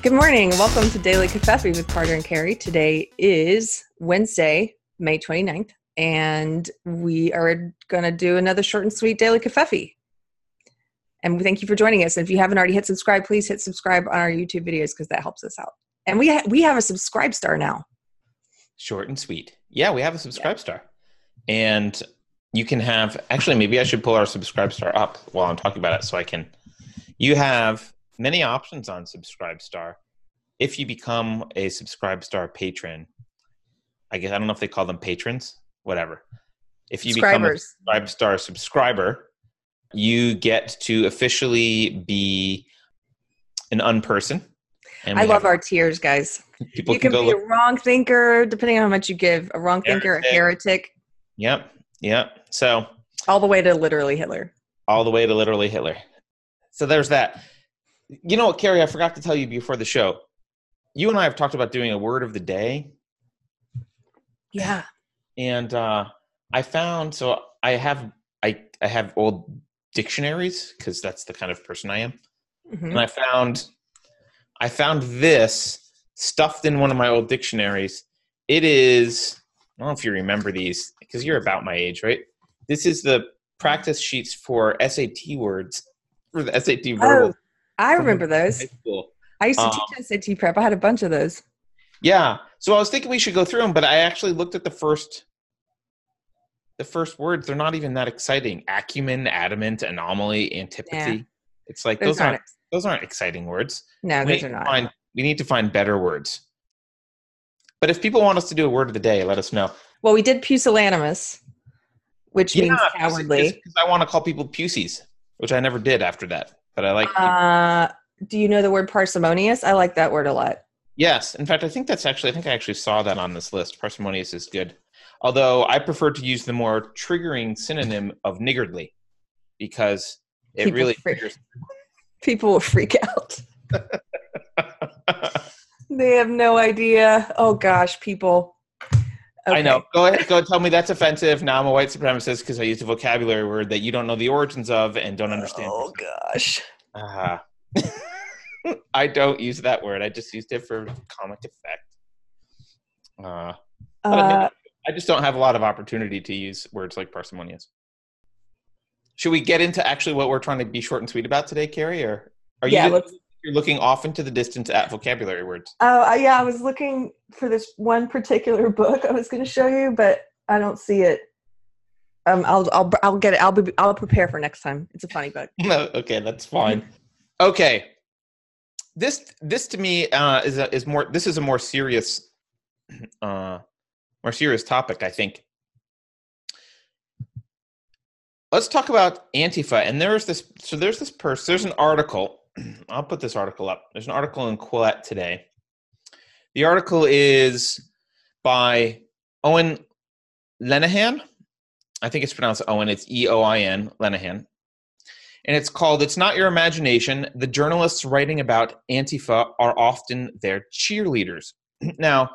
Good morning. Welcome to Daily Covfefe with Carter and Keri. Today is Wednesday, May 29th, and we are going to do another short and sweet Daily Covfefe. And we thank you for joining us. And if you haven't already hit subscribe, please hit subscribe on our YouTube videos because that helps us out. And we ha- we have a subscribe star now. Short and sweet. Yeah, we have a subscribe yeah. star. And you can have actually maybe I should pull our subscribe star up while I'm talking about it so I can you have many options on subscribe star if you become a subscribe star patron i guess i don't know if they call them patrons whatever. If you become a subscribe star subscriber you get to officially be an unperson i love our tiers guys. People you can, can be look- a wrong thinker depending on how much you give a wrong heretic. thinker a heretic. Yep yep. So all the way to literally hitler. All the way to literally hitler. So there's that you know what, Keri? I forgot to tell you before the show. You and I have talked about doing a word of the day. Yeah. And uh, I found so I have I I have old dictionaries because that's the kind of person I am. Mm-hmm. And I found I found this stuffed in one of my old dictionaries. It is I don't know if you remember these because you're about my age, right? This is the practice sheets for SAT words for the SAT verbal. Oh I remember those. I used to um, teach SAT prep. I had a bunch of those. Yeah. So I was thinking we should go through them, but I actually looked at the first the first words. They're not even that exciting. Acumen, adamant, anomaly, antipathy. Yeah. It's like those, those aren't, aren't those aren't exciting words. No, we those are not. Find, we need to find better words. But if people want us to do a word of the day, let us know. Well, we did pusillanimous, which yeah, means cowardly. Because I want to call people pusies, which I never did after that but I like. Uh, do you know the word parsimonious? I like that word a lot. Yes, in fact, I think that's actually. I think I actually saw that on this list. Parsimonious is good, although I prefer to use the more triggering synonym of niggardly, because it people really freak, triggers. People will freak out. they have no idea. Oh gosh, people. Okay. I know. Go ahead. Go tell me that's offensive. Now I'm a white supremacist because I used a vocabulary word that you don't know the origins of and don't understand. Oh gosh. Uh, I don't use that word. I just used it for comic effect. Uh, uh, I, just don't have a lot of opportunity to use words like parsimonious. Should we get into actually what we're trying to be short and sweet about today, Keri? Or are you? Yeah, let's, you're looking off into the distance at vocabulary words. Oh, uh, yeah, I was looking for this one particular book I was going to show you, but I don't see it. Um, I'll I'll I'll get it. I'll be I'll prepare for next time. It's a funny book. no, okay, that's fine. okay, this this to me uh, is a, is more. This is a more serious, uh, more serious topic. I think. Let's talk about Antifa. And there's this. So there's this person. There's an article I'll put this article up. There's an article in Quillette today. The article is by Eoin Lenihan. I think it's pronounced Owen. It's E O I N, Lenihan. And it's called It's Not Your Imagination. The journalists writing about Antifa are often their cheerleaders. now,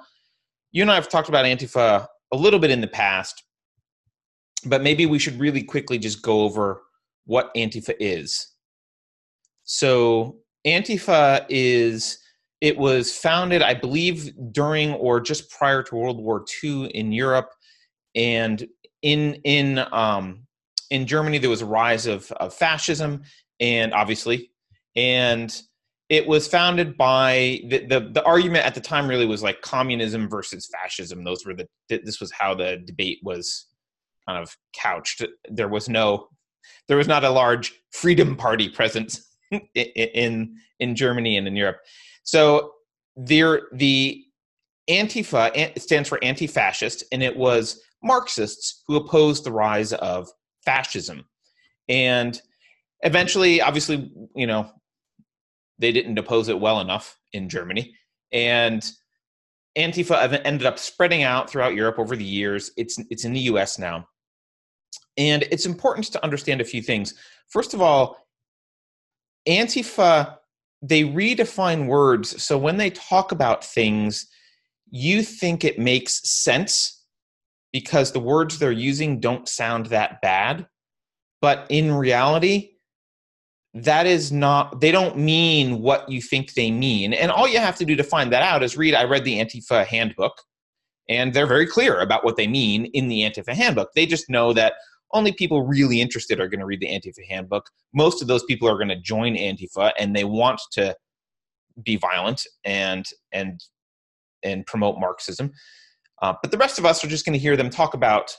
you and I have talked about Antifa a little bit in the past, but maybe we should really quickly just go over what Antifa is. So Antifa is it was founded, I believe, during or just prior to World War II in Europe, and in in um, in Germany there was a rise of, of fascism, and obviously, and it was founded by the, the, the argument at the time really was like communism versus fascism. Those were the this was how the debate was kind of couched. There was no there was not a large freedom party presence in in Germany and in Europe. So there, the Antifa stands for anti-fascist, and it was Marxists who opposed the rise of fascism, and eventually, obviously, you know, they didn't oppose it well enough in Germany, and Antifa ended up spreading out throughout Europe over the years. It's it's in the U.S. now, and it's important to understand a few things. First of all, Antifa, they redefine words. So when they talk about things, you think it makes sense because the words they're using don't sound that bad. But in reality, that is not they don't mean what you think they mean and all you have to do to find that out is read i read the antifa handbook and they're very clear about what they mean in the antifa handbook they just know that only people really interested are going to read the antifa handbook most of those people are going to join antifa and they want to be violent and and and promote marxism uh, but the rest of us are just going to hear them talk about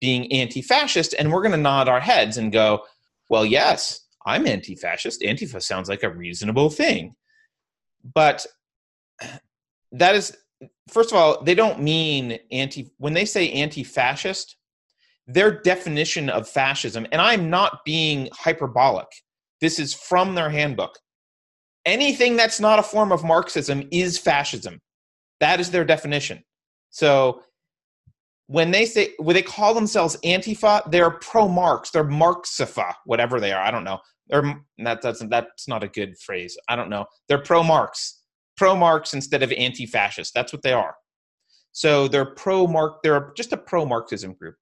being anti-fascist and we're going to nod our heads and go well yes I'm anti fascist. Antifa sounds like a reasonable thing. But that is, first of all, they don't mean anti, when they say anti fascist, their definition of fascism, and I'm not being hyperbolic, this is from their handbook. Anything that's not a form of Marxism is fascism. That is their definition. So when they say when they call themselves Antifa, they're pro-Marx, they're Marxifa, whatever they are. I don't know or that doesn't that's not a good phrase i don't know they're pro-marx pro-marx instead of anti-fascist that's what they are so they're pro-marx they're just a pro-marxism group.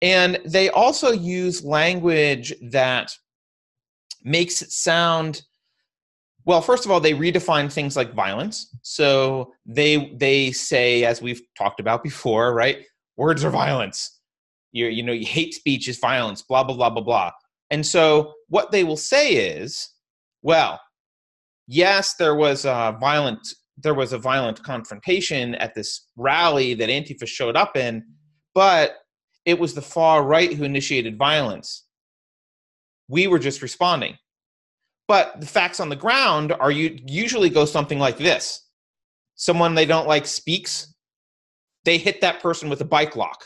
And they also use language that makes it sound well first of all they redefine things like violence. So they they say as we've talked about before right words are violence. You you know hate speech is violence blah blah blah blah blah. And so what they will say is, well, yes, there was a violent there was a violent confrontation at this rally that Antifa showed up in, but it was the far right who initiated violence. We were just responding. But the facts on the ground are you usually go something like this. Someone they don't like speaks, they hit that person with a bike lock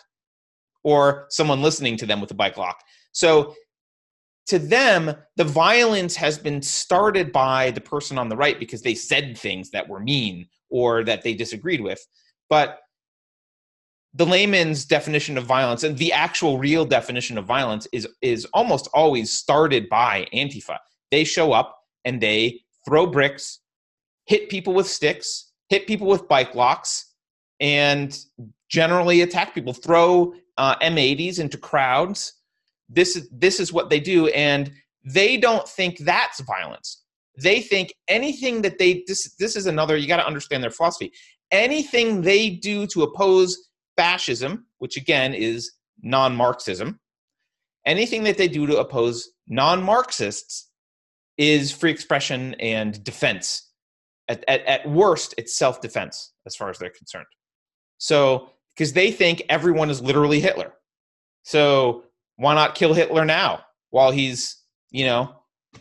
or someone listening to them with a bike lock. So to them, the violence has been started by the person on the right because they said things that were mean or that they disagreed with. But the layman's definition of violence and the actual real definition of violence is is almost always started by Antifa. They show up and they throw bricks, hit people with sticks, hit people with bike locks, and generally attack people. Throw uh, M80s into crowds this is this is what they do and they don't think that's violence. They think anything that they this this is another you got to understand their philosophy. Anything they do to oppose fascism which again is non-marxism anything that they do to oppose non-marxists is free expression and defense. At, at, at worst it's self-defense as far as they're concerned. So because they think everyone is literally hitler. So why not kill Hitler now while he's, you know,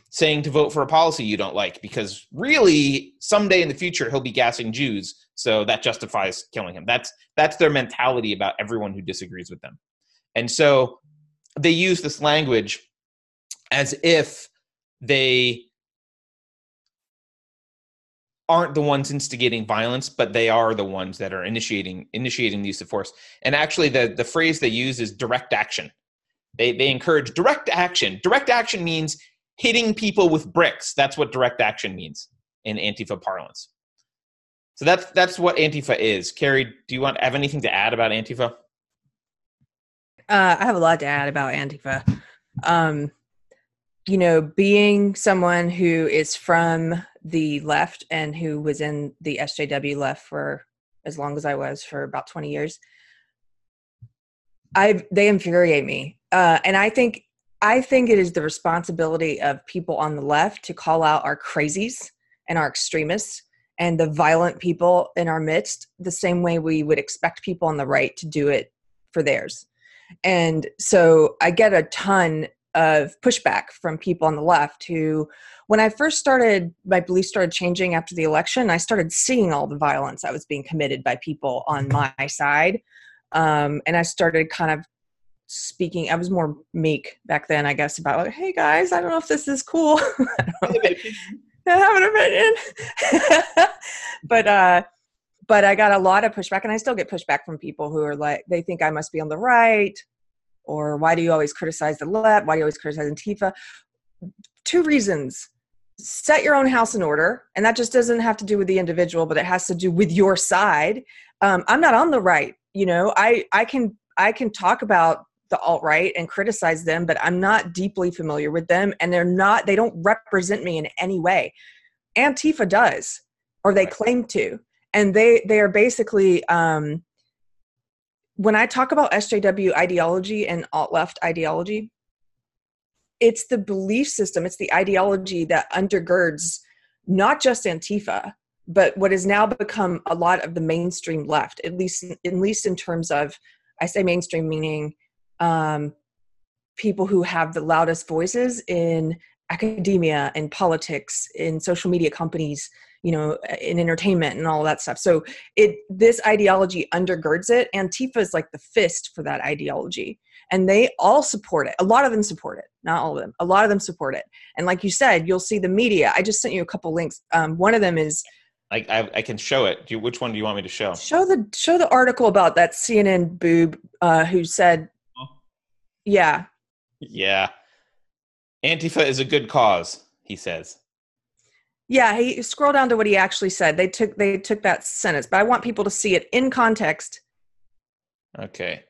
saying to vote for a policy you don't like? Because really, someday in the future, he'll be gassing Jews. So that justifies killing him. That's that's their mentality about everyone who disagrees with them. And so they use this language as if they aren't the ones instigating violence, but they are the ones that are initiating initiating the use of force. And actually, the the phrase they use is direct action. They, they encourage direct action. Direct action means hitting people with bricks. That's what direct action means in Antifa parlance. So that's that's what Antifa is. Keri, do you want have anything to add about Antifa? Uh, I have a lot to add about Antifa. Um, you know, being someone who is from the left and who was in the SJW left for as long as I was for about 20 years, I they infuriate me uh, and I think I think it is the responsibility of people on the left to call out our crazies and our extremists and the violent people in our midst the same way we would expect people on the right to do it for theirs. And so I get a ton of pushback from people on the left who when I first started my beliefs started changing after the election, I started seeing all the violence that was being committed by people on my side. Um, and I started kind of speaking i was more meek back then i guess about like hey guys i don't know if this is cool. I have an opinion. But uh but i got a lot of pushback and i still get pushback from people who are like they think i must be on the right or why do you always criticize the left? Why do you always criticize antifa? Two reasons. Set your own house in order and that just doesn't have to do with the individual but it has to do with your side. Um, i'm not on the right you know? I i can i can talk about the alt right and criticize them, but I'm not deeply familiar with them, and they're not. They don't represent me in any way. Antifa does, or they right. claim to, and they they are basically. Um, when I talk about SJW ideology and alt left ideology, it's the belief system, it's the ideology that undergirds not just Antifa, but what has now become a lot of the mainstream left, at least at least in terms of, I say mainstream meaning um, people who have the loudest voices in academia and politics, in social media companies, you know, in entertainment and all that stuff. So it this ideology undergirds it. Antifa is like the fist for that ideology and they all support it. A lot of them support it, not all of them. A lot of them support it. And like you said, you'll see the media. I just sent you a couple links. Um, one of them is. I, I, I can show it. Do you, which one do you want me to show? Show the show the article about that CNN boob uh, who said. "Yeah, yeah, Antifa is a good cause," he says. Yeah, he scroll down to what he actually said. They took they took that sentence, but I want people to see it in context. Okay.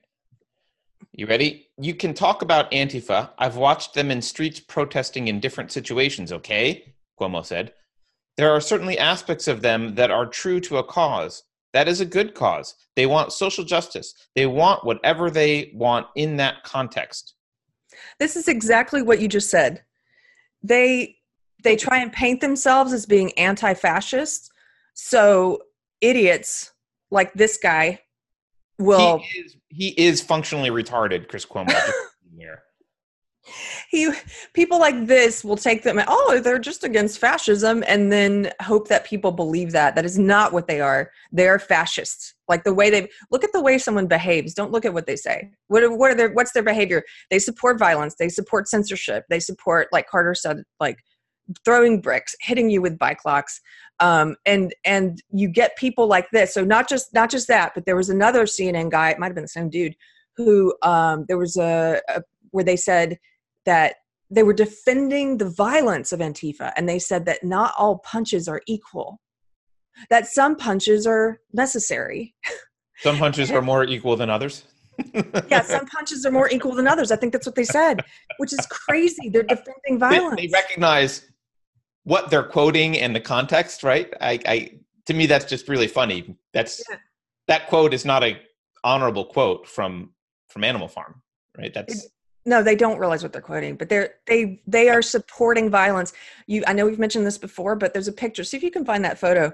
You ready? You can talk about Antifa. I've watched them in streets protesting in different situations, okay? Cuomo said. There are certainly aspects of them that are true to a cause. That is a good cause. They want social justice. They want whatever they want in that context. This is exactly what you just said. They they try and paint themselves as being anti-fascist. So idiots like this guy will he is, he is functionally retarded, Chris Cuomo. he people like this will take them oh they're just against fascism and then hope that people believe that. That is not what they are. They're fascists. Like the way they look at the way someone behaves. Don't look at what they say. What are, what are their what's their behavior? They support violence. They support censorship. They support like carter said like throwing bricks hitting you with bike locks. Um, and and you get people like this. So not just not just that but there was another cnn guy it might have been the same dude who um, there was a, a where they said that they were defending the violence of antifa and they said that not all punches are equal that some punches are necessary some punches are more equal than others yeah some punches are more equal than others i think that's what they said which is crazy they're defending violence they, they recognize what they're quoting and the context, right? I, I to me that's just really funny. That's yeah. that quote is not a honorable quote from from Animal Farm, right? That's it, no, they don't realize what they're quoting, but they're they they are supporting violence. You, I know we've mentioned this before, but there's a picture. See if you can find that photo.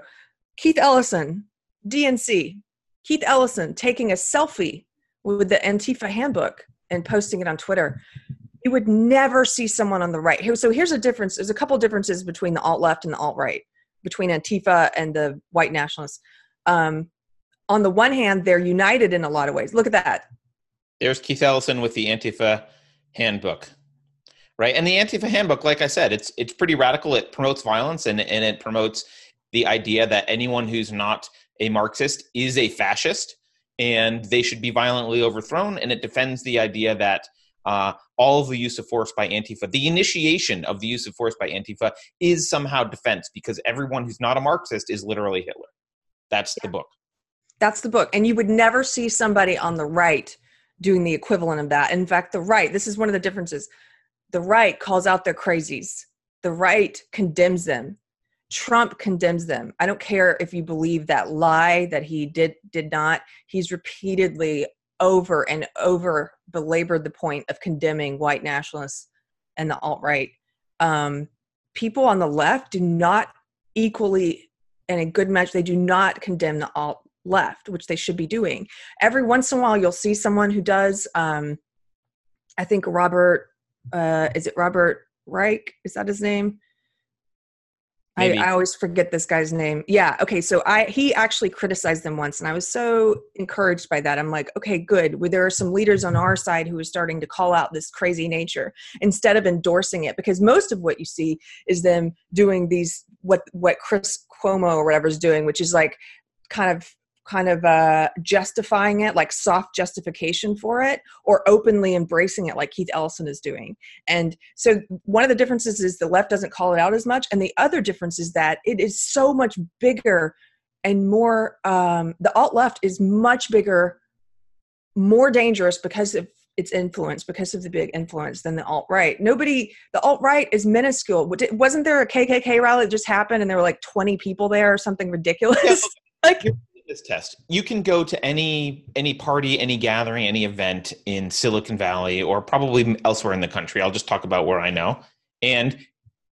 Keith Ellison, DNC. Keith Ellison taking a selfie with the Antifa handbook and posting it on Twitter you would never see someone on the right. So here's a difference. There's a couple differences between the alt left and the alt right, between Antifa and the white nationalists. Um, on the one hand, they're united in a lot of ways. Look at that. There's Keith Ellison with the Antifa handbook, right? And the Antifa handbook, like I said, it's it's pretty radical. It promotes violence and and it promotes the idea that anyone who's not a Marxist is a fascist and they should be violently overthrown. And it defends the idea that uh, all of the use of force by Antifa, the initiation of the use of force by Antifa is somehow defense because everyone who's not a Marxist is literally Hitler. That's yeah. the book. That's the book. And you would never see somebody on the right doing the equivalent of that. In fact, the right, this is one of the differences. The right calls out their crazies, the right condemns them. Trump condemns them. I don't care if you believe that lie that he did did not. He's repeatedly over and over belabored the point of condemning white nationalists and the alt right. Um, people on the left do not equally, and a good measure, they do not condemn the alt left, which they should be doing. Every once in a while, you'll see someone who does. Um, I think Robert, uh, is it Robert Reich? Is that his name? I, I, always forget this guy's name. Yeah. Okay. So I he actually criticized them once, and I was so encouraged by that. I'm like, okay, good. Well, there are some leaders on our side who are starting to call out this crazy nature instead of endorsing it, because most of what you see is them doing these what what Chris Cuomo or whatever is doing, which is like kind of kind of uh, justifying it, like soft justification for it, or openly embracing it, like Keith Ellison is doing. And so, one of the differences is the left doesn't call it out as much, and the other difference is that it is so much bigger and more. Um, the alt left is much bigger, more dangerous because of its influence because of the big influence than the alt right. Nobody, the alt right is minuscule. Wasn't there a KKK rally that just happened and there were like 20 people there or something ridiculous? Yeah. like this test. You can go to any any party, any gathering, any event in Silicon Valley or probably elsewhere in the country. I'll just talk about where I know. And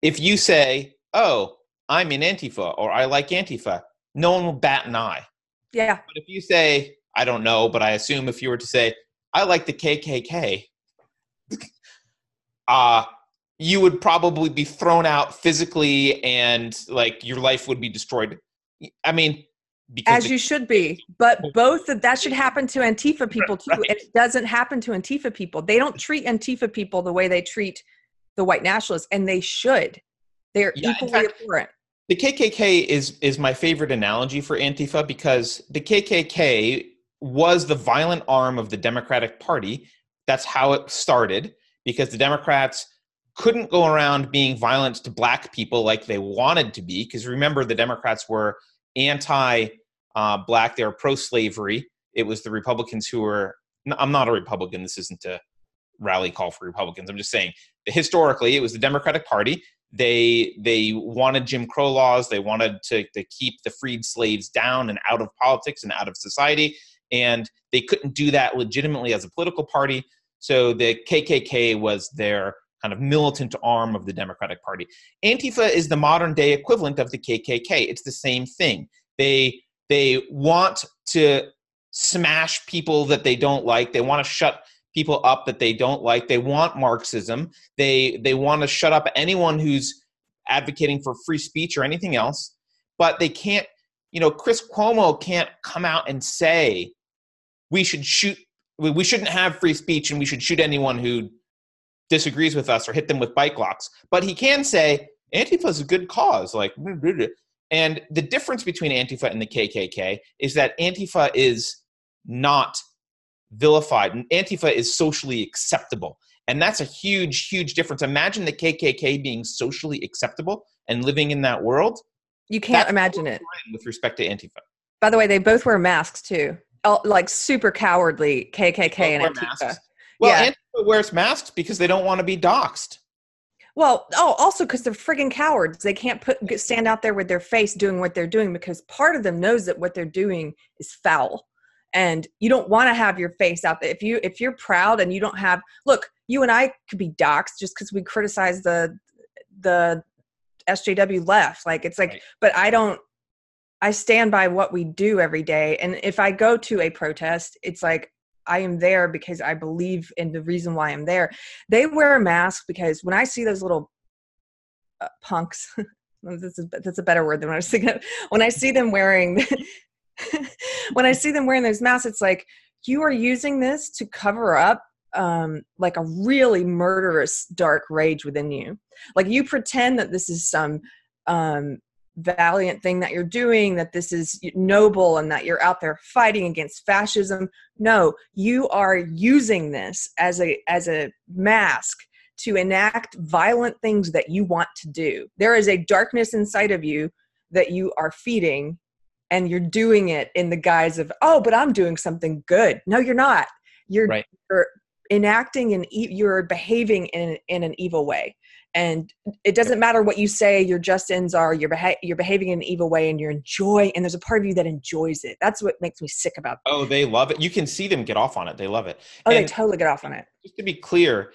if you say, "Oh, I'm in Antifa" or "I like Antifa," no one will bat an eye. Yeah. But if you say, "I don't know," but I assume if you were to say, "I like the KKK," uh you would probably be thrown out physically and like your life would be destroyed. I mean, as you should be but both of that should happen to antifa people too right. it doesn't happen to antifa people. They don't treat antifa people the way they treat the white nationalists and they should. They're yeah, equally fact, important. the kkk is is my favorite analogy for antifa because the kkk was the violent arm of the democratic party. That's how it started because the democrats couldn't go around being violent to black people like they wanted to be because remember the democrats were anti uh, black. They were pro slavery. It was the Republicans who were. I'm not a Republican. This isn't a rally call for Republicans. I'm just saying historically, it was the Democratic Party. They they wanted Jim Crow laws. They wanted to, to keep the freed slaves down and out of politics and out of society. And they couldn't do that legitimately as a political party. So the KKK was their kind of militant arm of the Democratic Party. Antifa is the modern day equivalent of the KKK. It's the same thing. They they want to smash people that they don't like. They want to shut people up that they don't like. They want Marxism. They they want to shut up anyone who's advocating for free speech or anything else. But they can't, you know, Chris Cuomo can't come out and say we should shoot we shouldn't have free speech and we should shoot anyone who disagrees with us or hit them with bike locks. But he can say Antifa is a good cause. Like and the difference between Antifa and the KKK is that Antifa is not vilified. Antifa is socially acceptable. And that's a huge, huge difference. Imagine the KKK being socially acceptable and living in that world. You can't imagine it. With respect to Antifa. By the way, they both wear masks too. Like super cowardly KKK and Antifa. Masks. Well, yeah. Antifa wears masks because they don't want to be doxxed. Well, oh, also because they're frigging cowards. They can't put stand out there with their face doing what they're doing because part of them knows that what they're doing is foul, and you don't want to have your face out there. If you if you're proud and you don't have look, you and I could be doxxed just because we criticize the the SJW left. Like it's like, right. but I don't. I stand by what we do every day, and if I go to a protest, it's like I am there because I believe in the reason why I'm there. They wear a mask because when I see those little uh, punks, this is that's a better word than I was thinking of. When I see them wearing, when I see them wearing those masks, it's like you are using this to cover up um, like a really murderous dark rage within you. Like you pretend that this is some um, valiant thing that you're doing, that this is noble and that you're out there fighting against fascism. No, you are using this as a as a mask to enact violent things that you want to do. There is a darkness inside of you that you are feeding and you're doing it in the guise of, "Oh, but I'm doing something good." No, you're not. You're, right. you're enacting and you're behaving in in an evil way. And it doesn't matter what you say your just ends are you're, beha- you're behaving in an evil way and you're enjoy and there's a part of you that enjoys it. That's what makes me sick about that. oh they love it. You can see them get off on it. They love it. Oh and they totally get off on it. just to be clear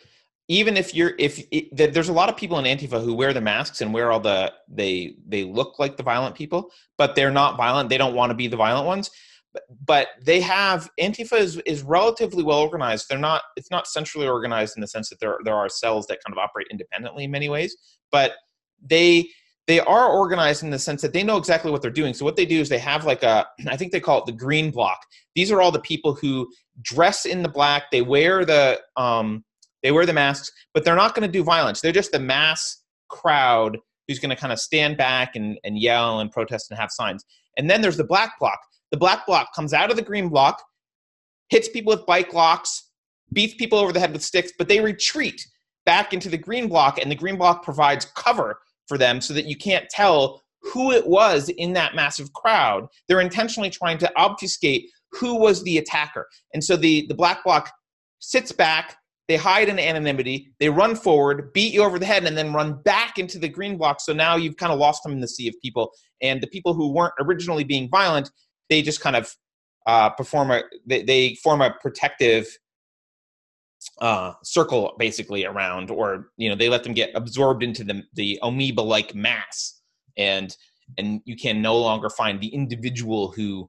even if you're if it, there's a lot of people in antifa who wear the masks and wear all the they they look like the violent people but they're not violent. They don't want to be the violent ones but they have Antifa is, is relatively well organized. They're not it's not centrally organized in the sense that there there are cells that kind of operate independently in many ways, but they they are organized in the sense that they know exactly what they're doing. So what they do is they have like a I think they call it the green block. These are all the people who dress in the black. They wear the um they wear the masks, but they're not going to do violence. They're just the mass crowd who's going to kind of stand back and, and yell and protest and have signs. And then there's the black block. The black block comes out of the green block, hits people with bike locks, beats people over the head with sticks, but they retreat back into the green block, and the green block provides cover for them so that you can't tell who it was in that massive crowd. They're intentionally trying to obfuscate who was the attacker. And so the, the black block sits back, they hide in anonymity, they run forward, beat you over the head, and then run back into the green block. So now you've kind of lost them in the sea of people. And the people who weren't originally being violent, they just kind of uh, perform a, they, they form a protective uh, circle basically around, or you know, they let them get absorbed into the the amoeba-like mass, and and you can no longer find the individual who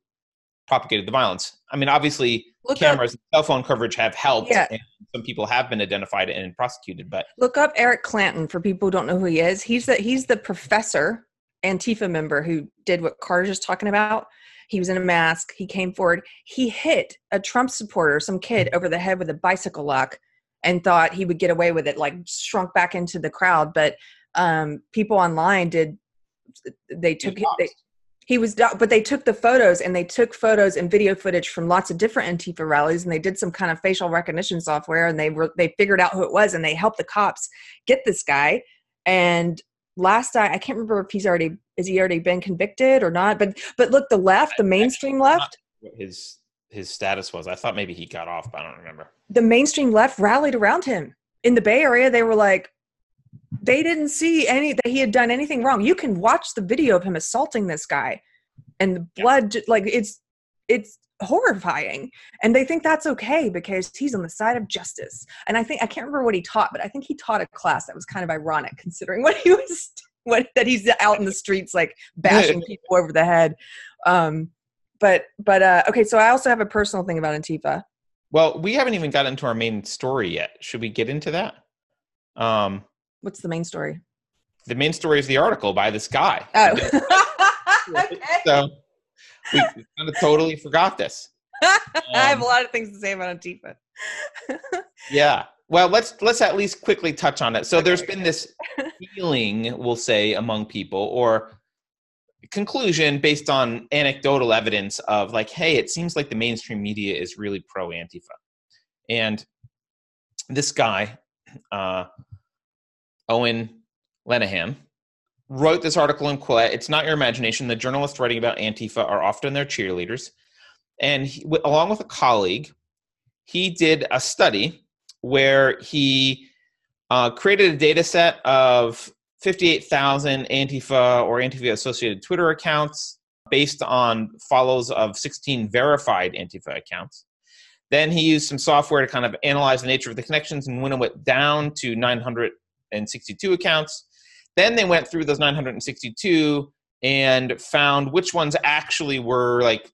propagated the violence. I mean, obviously, Look cameras up, and cell phone coverage have helped, yeah. and some people have been identified and prosecuted. But look up Eric Clanton for people who don't know who he is. He's the he's the professor Antifa member who did what Carter's just talking about. He was in a mask. He came forward. He hit a Trump supporter, some kid, over the head with a bicycle lock, and thought he would get away with it. Like shrunk back into the crowd, but um, people online did. They took they, he was but they took the photos and they took photos and video footage from lots of different antifa rallies and they did some kind of facial recognition software and they were they figured out who it was and they helped the cops get this guy and last i i can't remember if he's already is he already been convicted or not? But but look the left the mainstream left his his status was. I thought maybe he got off but i don't remember. The mainstream left rallied around him. In the bay area they were like they didn't see any that he had done anything wrong. You can watch the video of him assaulting this guy, and the blood yeah. like it's it's horrifying. And they think that's okay because he's on the side of justice. And i think i can't remember what he taught but i think he taught a class that was kind of ironic considering what he was what that he's out in the streets like bashing people over the head um but but uh okay so i also have a personal thing about antifa well we haven't even got into our main story yet should we get into that um What's the main story? The main story is the article by this guy. Oh. okay. So we kind of totally forgot this. Um, I have a um, lot of things to say about Antifa. yeah. Well, let's let's at least quickly touch on it. So okay, there's been this feeling, we'll say, among people, or conclusion based on anecdotal evidence of like, hey, it seems like the mainstream media is really pro Antifa, and this guy, uh, Eoin Lenihan, wrote this article in Quillette. It's not your imagination. The journalists writing about Antifa are often their cheerleaders. And he, along with a colleague, he did a study where he uh, created a data set of 58,000 Antifa or Antifa associated Twitter accounts based on follows of 16 verified Antifa accounts. Then he used some software to kind of analyze the nature of the connections and winnow it down to 962 accounts. Then they went through those 962 and found which ones actually were like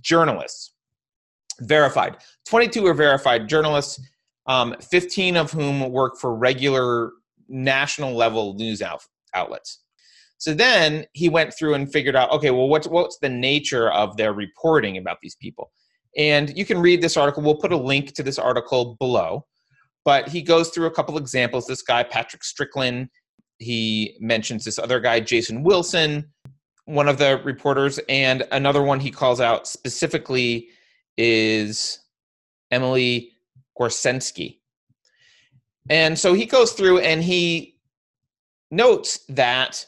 journalists verified 22 were verified journalists um, 15 of whom work for regular national level news out- outlets. So then he went through and figured out okay well what's, what's the nature of their reporting about these people? And you can read this article. We'll put a link to this article below. But he goes through a couple examples. This guy, Patrick Strickland, he mentions this other guy, Jason Wilson, one of the reporters, and another one he calls out specifically is Emily Gorcenski. And so he goes through and he notes that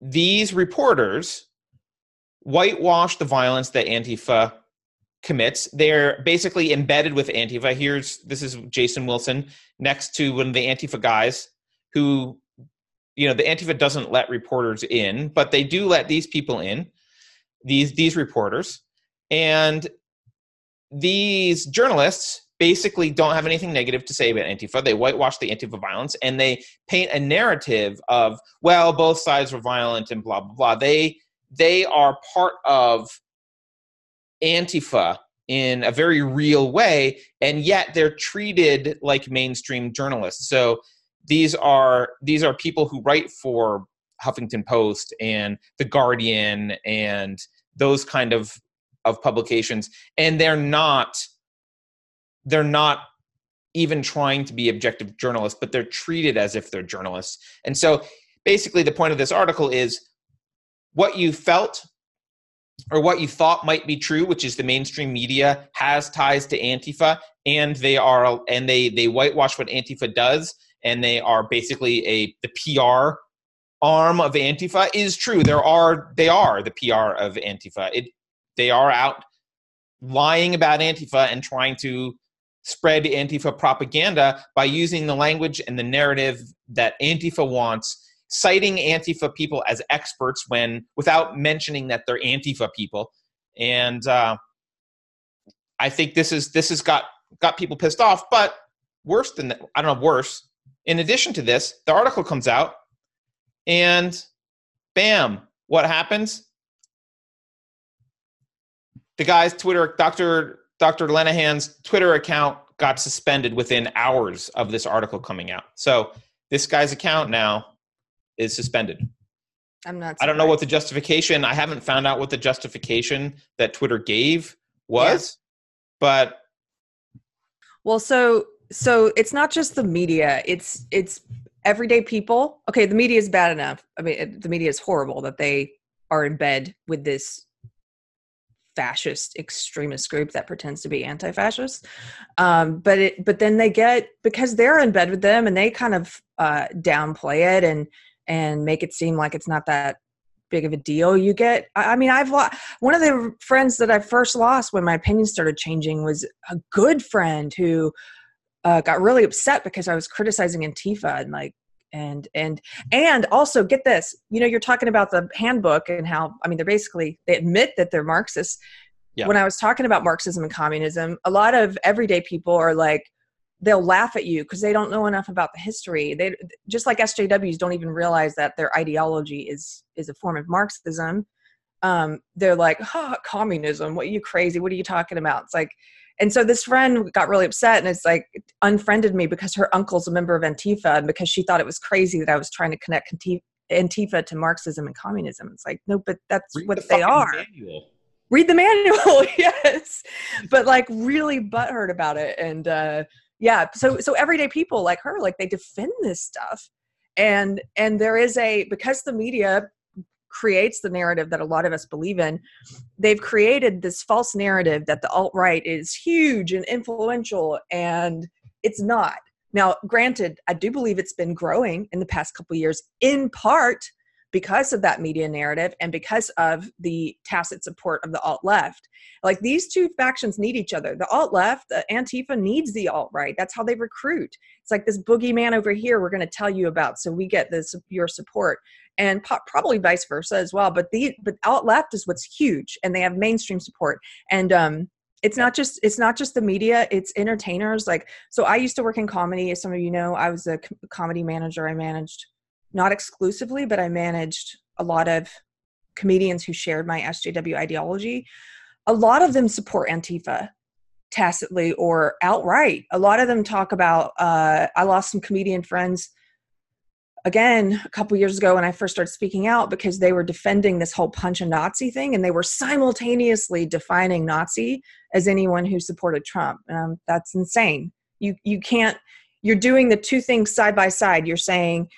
these reporters whitewash the violence that Antifa commits. They're basically embedded with Antifa. Here's this is Jason Wilson next to one of the Antifa guys who, you know, the Antifa doesn't let reporters in, but they do let these people in, these these reporters, and these journalists basically don't have anything negative to say about Antifa. They whitewash the Antifa violence and they paint a narrative of, well, both sides were violent and blah blah blah. They they are part of Antifa in a very real way, and yet they're treated like mainstream journalists. So these are these are people who write for Huffington Post and The Guardian and those kind of of publications, and they're not they're not even trying to be objective journalists, but they're treated as if they're journalists. And so basically the point of this article is what you felt or what you thought might be true, which is the mainstream media has ties to Antifa, and they are and they they whitewash what Antifa does, and they are basically a the PR arm of Antifa is true. There are they are the PR of Antifa. It they are out lying about Antifa and trying to spread Antifa propaganda by using the language and the narrative that Antifa wants, citing Antifa people as experts when without mentioning that they're Antifa people. And uh, I think this is this has got got people pissed off. But worse than that, I don't know, worse. In addition to this, the article comes out, and bam, what happens? The guy's Twitter, Dr. Dr. Lenihan's Twitter account got suspended within hours of this article coming out. So this guy's account now is suspended. I'm not. Surprised. I don't know what the justification. I haven't found out what the justification that Twitter gave was, yeah. but well, so so it's not just the media. It's it's everyday people. Okay, the media is bad enough. I mean, the media is horrible that they are in bed with this fascist extremist group that pretends to be anti-fascist. Um, but it but then they get because they're in bed with them and they kind of uh, downplay it and and make it seem like it's not that big of a deal you get i mean i've lost one of the friends that i first lost when my opinion started changing was a good friend who uh, got really upset because i was criticizing antifa and like and and and also get this you know you're talking about the handbook and how i mean they're basically they admit that they're marxists. Yeah. when i was talking about marxism and communism a lot of everyday people are like they'll laugh at you because they don't know enough about the history. They just like sjws don't even realize that their ideology is is a form of marxism. Um they're like oh, communism what are you crazy what are you talking about? It's like and so this friend got really upset and it's like unfriended me because her uncle's a member of Antifa and because she thought it was crazy that I was trying to connect Antifa to Marxism and communism. It's like, no, but that's Read what the they are. Manual. Read the manual, yes. But like really butthurt about it. And uh yeah, so so everyday people like her, like they defend this stuff. And and there is a because the media creates the narrative that a lot of us believe in, they've created this false narrative that the alt right is huge and influential, and it's not. Now, granted, I do believe it's been growing in the past couple years, in part because of that media narrative and because of the tacit support of the alt left. Like these two factions need each other. The alt left, the Antifa needs the alt right. That's how they recruit. It's like this boogeyman over here we're going to tell you about so we get this your support and po- probably vice versa as well. But the but alt left is what's huge, and they have mainstream support. And um, it's not just it's not just the media; it's entertainers. Like so, I used to work in comedy. As some of you know, I was a com- comedy manager. I managed not exclusively, but I managed a lot of comedians who shared my SJW ideology. A lot of them support Antifa tacitly or outright. A lot of them talk about. Uh, I lost some comedian friends again a couple years ago when I first started speaking out because they were defending this whole punch a Nazi thing and they were simultaneously defining Nazi as anyone who supported Trump. Um, that's insane. You you can't. You're doing the two things side by side. You're saying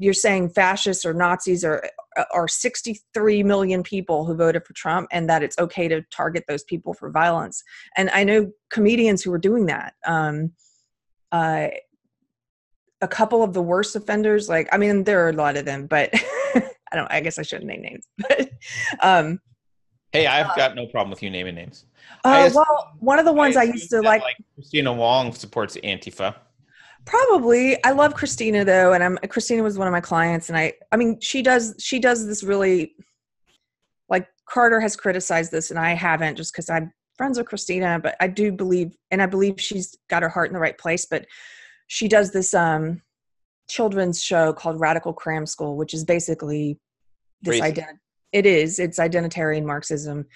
you're saying fascists or Nazis are are 63 million people who voted for Trump and that it's okay to target those people for violence. And I know comedians who are doing that. Um, uh, a couple of the worst offenders like i mean there are a lot of them but i don't i guess i shouldn't name names but um hey i've uh, got no problem with you naming names oh uh, well one of the ones i, I used to like, like kristina wong supports antifa probably i love Kristina though and i'm kristina was one of my clients and i i mean she does she does this really like carter has criticized this and i haven't just because i'm friends with Kristina, but i do believe and i believe she's got her heart in the right place but she does this um, children's show called Radical Cram School, which is basically this ident. It is. It's identitarian Marxism,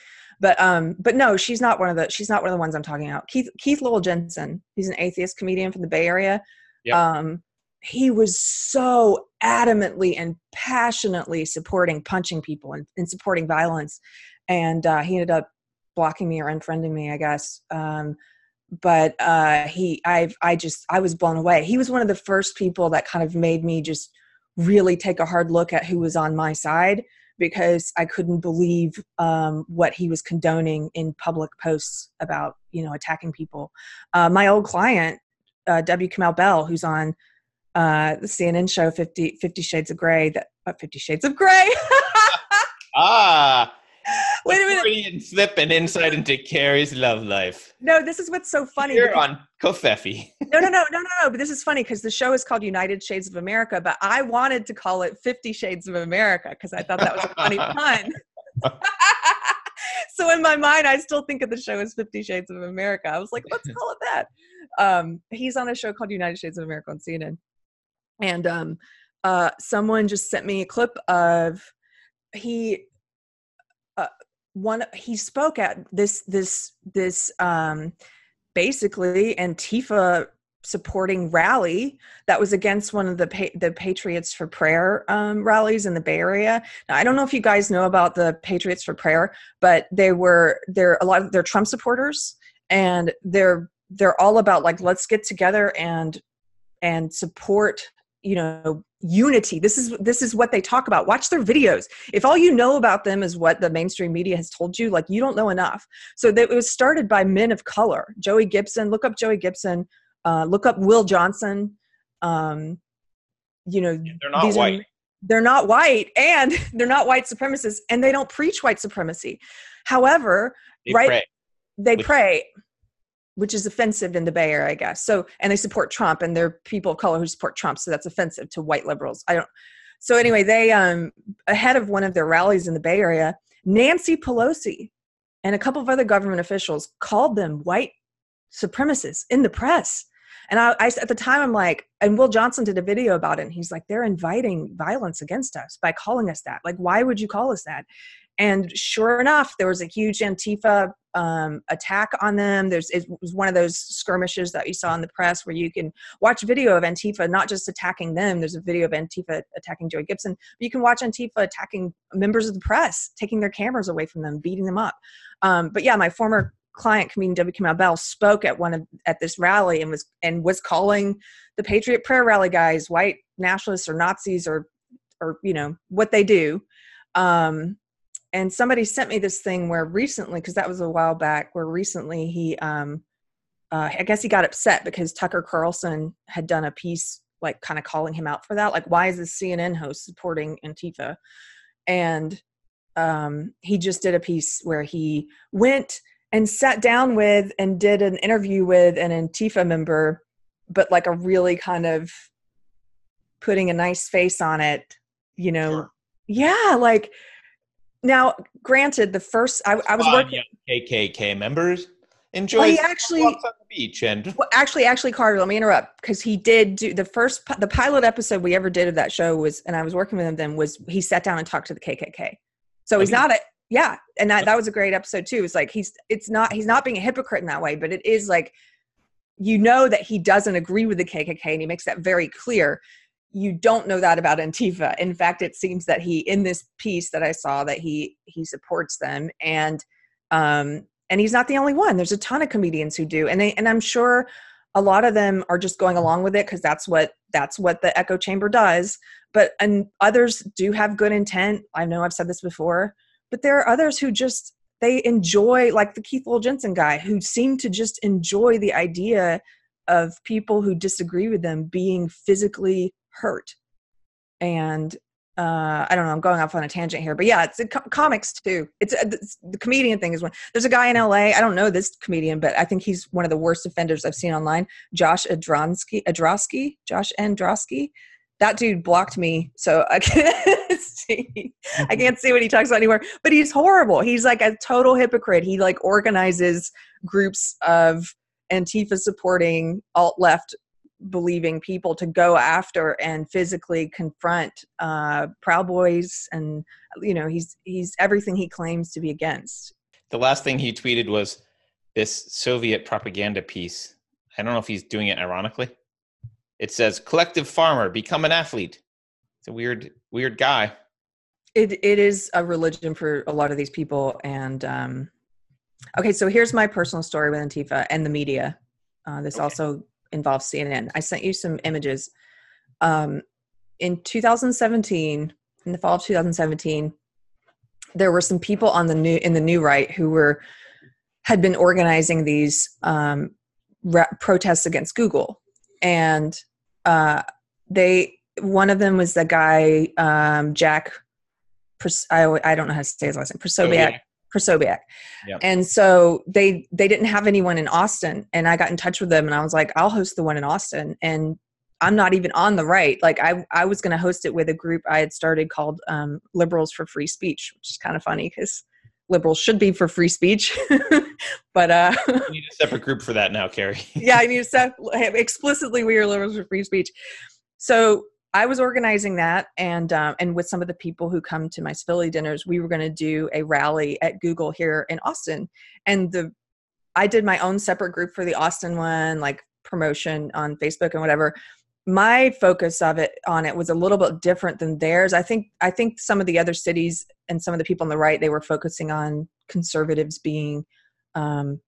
but um, but no, she's not one of the. She's not one of the ones I'm talking about. Keith Keith Lowell Jensen. He's an atheist comedian from the Bay Area. Yep. Um, he was so adamantly and passionately supporting punching people and, and supporting violence, and uh, he ended up blocking me or unfriending me, I guess. Um, but uh, he I've I just I was blown away. He was one of the first people that kind of made me just really take a hard look at who was on my side because I couldn't believe um, what he was condoning in public posts about you know attacking people. Uh, my old client uh, W. Kamau Bell, who's on uh, the CNN show 50, 50 Shades of Grey, that uh, Fifty Shades of Grey. ah, Wait a minute. Freudian slip and insight into Keri's love life. No, this is what's so funny. Here on Covfefe. no, no, no, no, no, no. But this is funny because the show is called United Shades of America, but I wanted to call it Fifty Shades of America because I thought that was a funny pun. so in my mind, I still think of the show as Fifty Shades of America. I was like, let's call it that. Um, he's on a show called United Shades of America on CNN, and um, uh, someone just sent me a clip of he uh, one he spoke at this this this um basically antifa supporting rally that was against one of the pa- the Patriots for Prayer um, rallies in the Bay Area. Now, I don't know if you guys know about the Patriots for Prayer, but they were they're a lot of they're Trump supporters, and they're they're all about like let's get together and and support you know unity. This is this is what they talk about. Watch their videos. If all you know about them is what the mainstream media has told you like you don't know enough. So that it was started by men of color. Joey gibson look up joey gibson. Uh, look up will johnson. Um, you know they're not white are, they're not white and they're not white supremacists and they don't preach white supremacy. However they right pray. they pray which is offensive in the Bay Area, I guess. So, and they support Trump, and they're people of color who support Trump, so that's offensive to white liberals. I don't. So anyway, they um ahead of one of their rallies in the Bay Area, Nancy Pelosi and a couple of other government officials called them white supremacists in the press. And I, I at the time I'm like, and Will Johnson did a video about it, and he's like, they're inviting violence against us by calling us that. Like, why would you call us that? And sure enough, there was a huge Antifa um, attack on them. There's it was one of those skirmishes that you saw in the press where you can watch video of Antifa not just attacking them. There's a video of Antifa attacking Joey Gibson. But you can watch Antifa attacking members of the press, taking their cameras away from them, beating them up. Um, but yeah, my former client, comedian W. Kamau Bell, spoke at one of at this rally and was and was calling the Patriot Prayer Rally guys white nationalists or Nazis or or you know what they do. Um, and somebody sent me this thing where recently because that was a while back where recently he um uh, i guess he got upset because tucker carlson had done a piece like kind of calling him out for that like why is this cnn host supporting antifa and um he just did a piece where he went and sat down with and did an interview with an antifa member but like a really kind of putting a nice face on it you know Sure. yeah like now granted the first i, I was working young KKK members enjoy well, he actually walks on the beach and well, actually actually carter let me interrupt because he did do the first the pilot episode we ever did of that show was and i was working with him then was he sat down and talked to the kkk so he's not a yeah and that, that was a great episode too. It's like he's it's not he's not being a hypocrite in that way but it is like you know that he doesn't agree with the kkk and he makes that very clear you don't know that about antifa. In fact it seems that he in this piece that i saw that he he supports them. And um and he's not the only one. There's a ton of comedians who do. And they and i'm sure a lot of them are just going along with it because that's what that's what the echo chamber does. But and others do have good intent. I know i've said this before but there are others who just they enjoy like the keith Lowell jensen guy who seem to just enjoy the idea of people who disagree with them being physically hurt. And uh i don't know i'm going off on a tangent here but yeah it's co- comics too. It's, uh, it's the comedian thing is one there's a guy in la i don't know this comedian but i think he's one of the worst offenders i've seen online josh adronsky adrosky josh androsky. That dude blocked me so i can't see i can't see what he talks about anymore. But he's horrible. He's like a total hypocrite. He like organizes groups of antifa supporting alt left believing people to go after and physically confront uh proud boys and you know he's he's everything he claims to be against the last thing he tweeted was this Soviet propaganda piece. I don't know if he's doing it ironically. It says collective farmer, become an athlete. It's a weird, weird guy. it it is a religion for a lot of these people and um okay so here's my personal story with antifa and the media uh, this Okay. also involves cnn i sent you some images um in 2017 in the fall of 2017 there were some people on the new in the new right who were had been organizing these um, re- protests against google and uh, they one of them was the guy um, jack I, I don't know how to say his last name. Prosobiec. Krasobiak. Yeah. And so they they didn't have anyone in Austin, and I got in touch with them, and I was like, I'll host the one in Austin, and I'm not even on the right. Like I I was going to host it with a group I had started called um, Liberals for Free Speech, which is kind of funny because liberals should be for free speech, but uh, you need a separate group for that now, Keri. yeah, I need to set explicitly we are liberals for free speech. So I was organizing that, and um, and with some of the people who come to my civility dinners, we were going to do a rally at Google here in Austin, and the I did my own separate group for the Austin one, like promotion on Facebook and whatever. My focus of it on it was a little bit different than theirs. I think I think some of the other cities and some of the people on the right they were focusing on conservatives being um,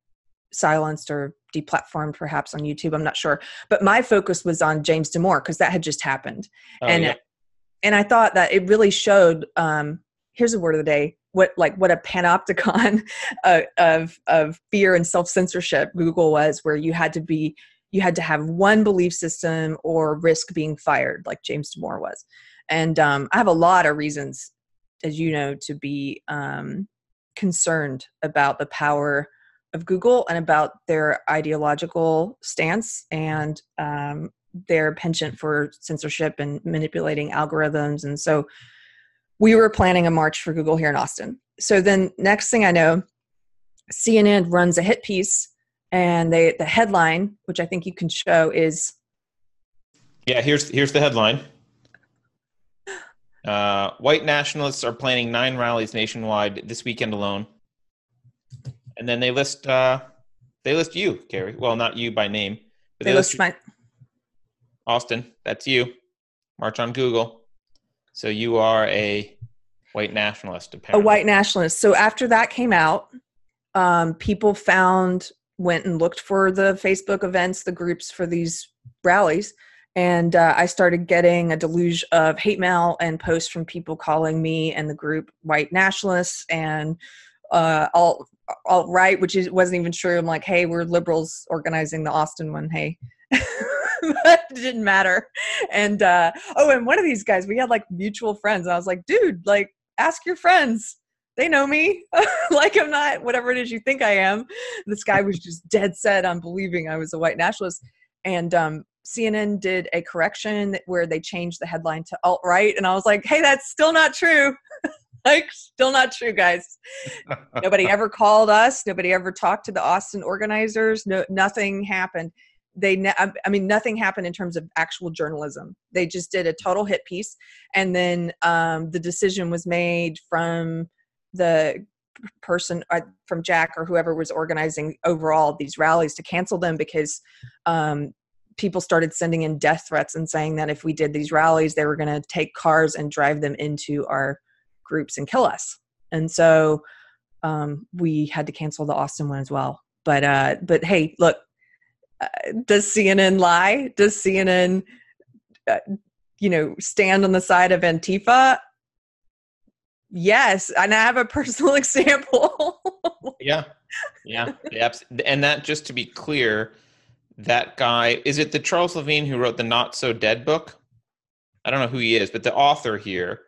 silenced or deplatformed perhaps on YouTube. I'm not sure. But my focus was on James Damore because that had just happened. Oh, and yeah. and I thought that it really showed um here's a word of the day what like what a panopticon uh, of of fear and self-censorship Google was where you had to be you had to have one belief system or risk being fired like James Damore was. And um, I have a lot of reasons as you know to be um, concerned about the power of Google and about their ideological stance and um, their penchant for censorship and manipulating algorithms. And so we were planning a march for Google here in Austin. So then, next thing I know, CNN runs a hit piece, and they the headline, which I think you can show, is Yeah, here's here's the headline. Uh, white nationalists are planning nine rallies nationwide this weekend alone, and then they list uh, they list you, Keri. Well, not you by name, but they list my Austin. That's you. March on Google. So you are a white nationalist, apparently. a white nationalist. So after that came out, um, people found went and looked for the Facebook events, the groups for these rallies, and uh, I started getting a deluge of hate mail and posts from people calling me and the group white nationalists and uh, all alt right, which is, wasn't even true. I'm like, hey, we're liberals organizing the Austin one. Hey. it didn't matter. And uh, oh, and one of these guys, we had like mutual friends. And I was like, dude, like, ask your friends. They know me. like, I'm not whatever it is you think I am. This guy was just dead set on believing I was a white nationalist. And um, CNN did a correction where they changed the headline to alt right. And I was like, hey, that's still not true. like, still not true, guys. Nobody ever called us. Nobody ever talked to the Austin organizers. No, nothing happened they ne- i mean nothing happened in terms of actual journalism they just did a total hit piece and then um, the decision was made from the person uh, from jack or whoever was organizing overall these rallies to cancel them because um, people started sending in death threats and saying that if we did these rallies they were going to take cars and drive them into our groups and kill us and so um, we had to cancel the austin one as well but uh, but hey look uh, does CNN lie? Does CNN, uh, you know, stand on the side of Antifa? Yes, and I have a personal example. yeah, yeah, yeah, and that just to be clear, that guy is it the Charles Levine who wrote the Not So Dead book? I don't know who he is, but the author here.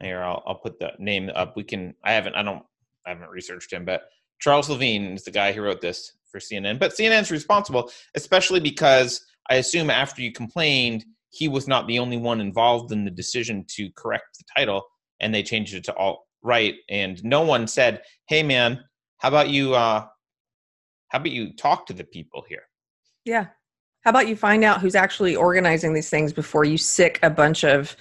Here, I'll I'll put the name up. We can. I haven't. I don't. I haven't researched him, but Charles Levine is the guy who wrote this for CNN. But CNN's responsible, especially because I assume after you complained, he was not the only one involved in the decision to correct the title, and they changed it to alt right. And no one said, "Hey, man, how about you? Uh, how about you talk to the people here?" Yeah. How about you find out who's actually organizing these things before you sick a bunch of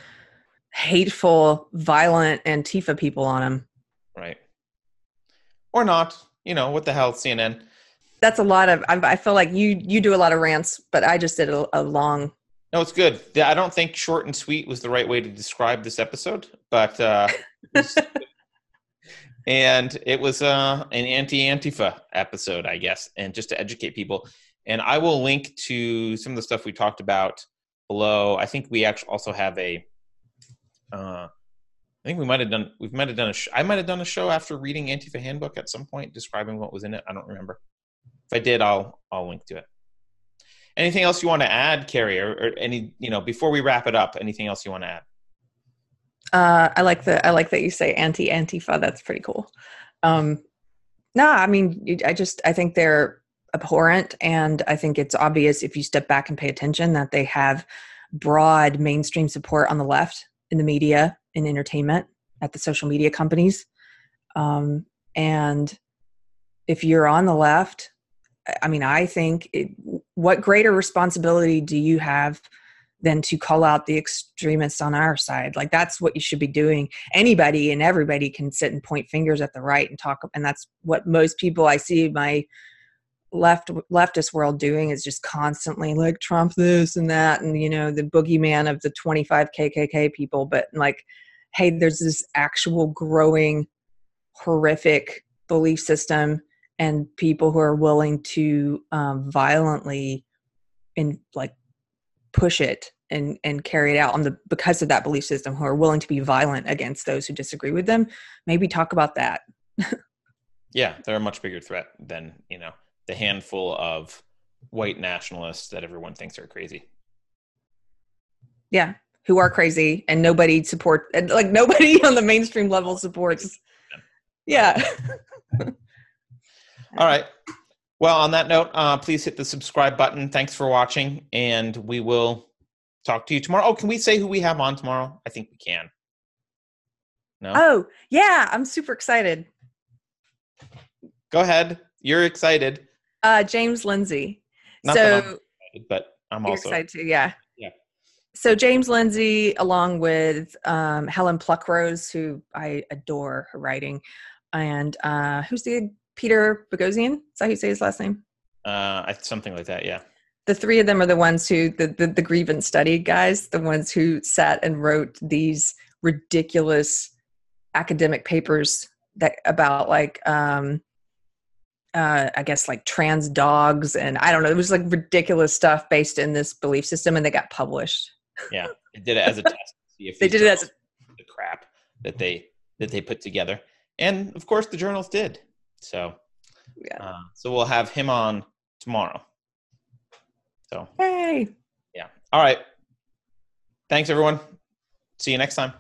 hateful, violent Antifa people on them? Right. Or not. You know, what the hell, CNN? That's a lot of. I, I feel like you you do a lot of rants, but I just did a, a long. No, it's good. I don't think short and sweet was the right way to describe this episode, but uh, and it was uh, an anti-Antifa episode, I guess, and just to educate people. And I will link to some of the stuff we talked about below. I think we actually also have a. Uh, I think we might have done. We might have done a. Sh- I might have done a show after reading Antifa Handbook at some point, describing what was in it. I don't remember. If I did, I'll I'll link to it. Anything else you want to add, Keri, or, or any you know before we wrap it up? Anything else you want to add? Uh, I like the I like that you say anti Antifa. That's pretty cool. Um, no, I mean, I just I think they're abhorrent, and I think it's obvious if you step back and pay attention that they have broad mainstream support on the left in the media in entertainment at the social media companies. Um, and if you're on the left i mean i think it, what greater responsibility do you have than to call out the extremists on our side? Like that's what you should be doing. Anybody and everybody can sit and point fingers at the right and talk and that's what most people i see my left leftist world doing is just constantly like Trump this and that and you know the boogeyman of the 25 KKK people but like hey there's this actual growing horrific belief system and people who are willing to um, violently and like push it and and carry it out on the because of that belief system who are willing to be violent against those who disagree with them maybe talk about that. Yeah they're a much bigger threat than you know the handful of white nationalists that everyone thinks are crazy. Yeah, who are crazy and nobody support like nobody on the mainstream level supports. Yeah. All right. Well, on that note, uh, please hit the subscribe button. Thanks for watching, and we will talk to you tomorrow. Oh, can we say who we have on tomorrow? I think we can. No. Oh, yeah, I'm super excited. Go ahead. You're excited. Uh, James Lindsay. Not so, I'm excited, but I'm also excited too. Yeah. Yeah. So James Lindsay, along with um, Helen Pluckrose, who I adore her writing, and uh, who's the Peter Boghossian? Is that how you say his last name? Uh, something like that. Yeah. The three of them are the ones who the, the the grievance study guys, the ones who sat and wrote these ridiculous academic papers that about like um, uh, I guess like trans dogs and I don't know. It was like ridiculous stuff based in this belief system, and they got published. Yeah, they did it as a test. see if they did it as a- the crap that they that they put together, and of course the journals did. So, yeah. Uh, so we'll have him on tomorrow. So, hey, yeah. All right. Thanks, everyone. See you next time.